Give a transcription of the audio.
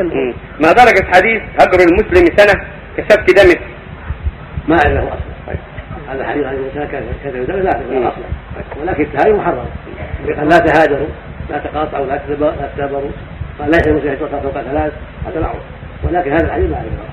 مم. ما درجة حديث هجر المسلم سنة كسفك دمه ما له اصل طيب. هذا حديث عن الإنسان كذا لا لا أصلا. ولكن التهاجر محرم. قال لا تهاجروا لا تقاطعوا لا تتبروا قال ليس المسلم يتوقع فوق ثلاث هذا معروف. ولكن هذا الحديث ما له اصل